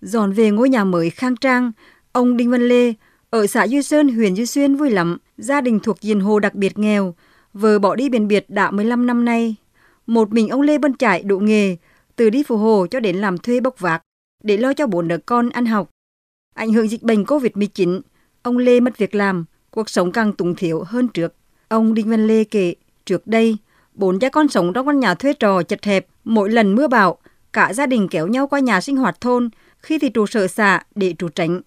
Dọn về ngôi nhà mới khang trang, ông Đinh Văn Lê ở xã Duy Sơn, huyện Duy Xuyên vui lắm. Gia đình thuộc diện hồ đặc biệt nghèo, vợ bỏ đi biển biệt đã 15 năm nay. Một mình ông Lê Bân Trải đủ nghề, từ đi phù hồ cho đến làm thuê bốc vác, để lo cho bốn đứa con ăn học. Ảnh hưởng dịch bệnh COVID-19, ông Lê mất việc làm, cuộc sống càng túng thiếu hơn trước. Ông Đinh Văn Lê kể, trước đây, bốn cha con sống trong căn nhà thuê trò chật hẹp, mỗi lần mưa bão, cả gia đình kéo nhau qua nhà sinh hoạt thôn, khi thì trụ sở xã để trụ tránh.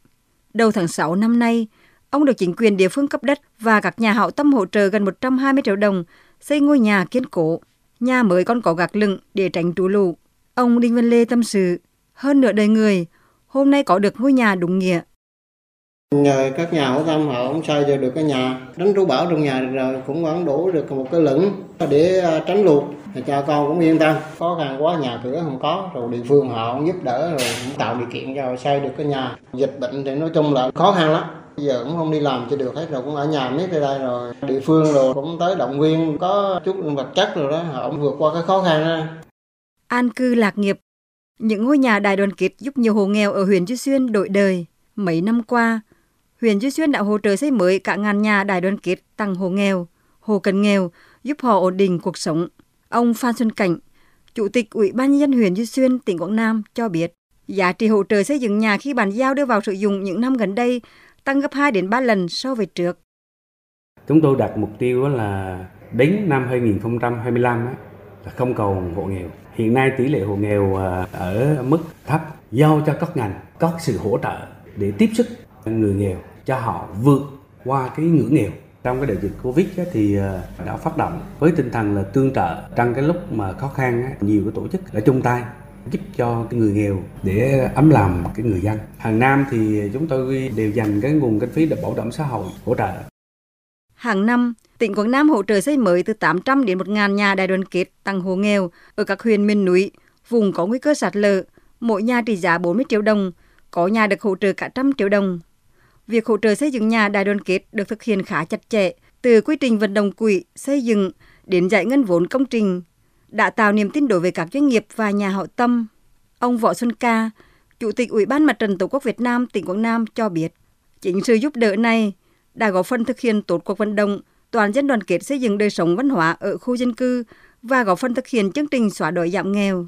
Đầu tháng 6 năm nay, ông được chính quyền địa phương cấp đất và các nhà hảo tâm hỗ trợ gần 120 triệu đồng xây ngôi nhà kiên cố. Nhà mới còn có gạc lửng để tránh trú lũ. Ông Đinh Văn Lê tâm sự, hơn nửa đời người, hôm nay có được ngôi nhà đúng nghĩa. Nhờ các nhà hảo tâm họ cũng xây được cái nhà, đánh trú bão trong nhà được rồi, cũng vẫn đủ được một cái lửng để à, tránh lụt. Thì cha con cũng yên tâm, khó khăn quá nhà cửa không có, rồi địa phương họ cũng giúp đỡ rồi cũng tạo điều kiện cho xây được cái nhà. Dịch bệnh thì nói chung là khó khăn lắm, bây giờ cũng không đi làm cho được hết rồi cũng ở nhà miết ở đây rồi địa phương rồi cũng tới động viên có chút vật chất rồi đó họ cũng vượt qua cái khó khăn đó. An cư lạc nghiệp những ngôi nhà đại đoàn kết giúp nhiều hộ nghèo ở huyện Duy Xuyên đổi đời. Mấy năm qua, huyện Duy Xuyên đã hỗ trợ xây mới cả ngàn nhà đại đoàn kết tặng hộ nghèo, hộ cận nghèo, giúp họ ổn định cuộc sống. Ông Phan Xuân Cảnh, Chủ tịch Ủy ban nhân dân huyện Duy Xuyên, tỉnh Quảng Nam cho biết, giá trị hỗ trợ xây dựng nhà khi bàn giao đưa vào sử dụng những năm gần đây tăng gấp 2 đến 3 lần so với trước. Chúng tôi đặt mục tiêu là đến năm 2025 là không còn hộ nghèo. Hiện nay tỷ lệ hộ nghèo à, ở mức thấp giao cho các ngành có sự hỗ trợ để tiếp sức người nghèo cho họ vượt qua cái ngưỡng nghèo. Trong cái đại dịch covid thì ờ, đã phát động với tinh thần là tương trợ trong cái lúc mà khó khăn nhiều cái tổ chức đã chung tay giúp cho cái người nghèo để ấm lòng cái người dân. Hàng năm thì chúng tôi đều dành cái nguồn kinh phí để bảo đảm xã hội hỗ trợ. Hàng năm tỉnh Quảng Nam hỗ trợ xây mới từ 800 đến 1.000 nhà đại đoàn kết tặng hộ nghèo ở các huyện miền núi, vùng có nguy cơ sạt lở, mỗi nhà trị giá 40 triệu đồng, có nhà được hỗ trợ cả trăm triệu đồng. Việc hỗ trợ xây dựng nhà đại đoàn kết được thực hiện khá chặt chẽ, từ quy trình vận động quỹ xây dựng đến giải ngân vốn công trình, đã tạo niềm tin đối với các doanh nghiệp và nhà hảo tâm. Ông Võ Xuân Ca, Chủ tịch Ủy ban Mặt trận Tổ quốc Việt Nam tỉnh Quảng Nam cho biết, chính sự giúp đỡ này đã góp phần thực hiện tốt cuộc vận động toàn dân đoàn kết xây dựng đời sống văn hóa ở khu dân cư và góp phần thực hiện chương trình xóa đói giảm nghèo.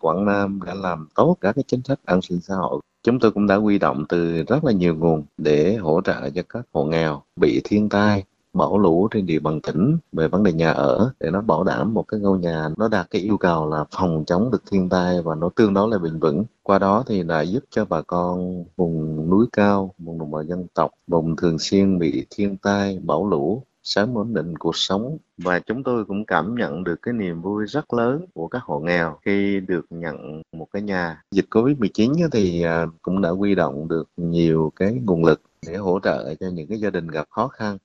Quảng Nam đã làm tốt các cái chính sách an sinh xã hội. Chúng tôi cũng đã quy động từ rất là nhiều nguồn để hỗ trợ cho các hộ nghèo bị thiên tai, bão lũ trên địa bàn tỉnh về vấn đề nhà ở để nó bảo đảm một cái ngôi nhà nó đạt cái yêu cầu là phòng chống được thiên tai và nó tương đối là bền vững. Qua đó thì đã giúp cho bà con vùng núi cao, vùng đồng bào dân tộc, vùng thường xuyên bị thiên tai, bão lũ sớm ổn định cuộc sống và chúng tôi cũng cảm nhận được cái niềm vui rất lớn của các hộ nghèo khi được nhận một cái nhà. Dịch Covid-19 thì à, cũng đã huy động được nhiều cái nguồn lực để hỗ trợ cho những cái gia đình gặp khó khăn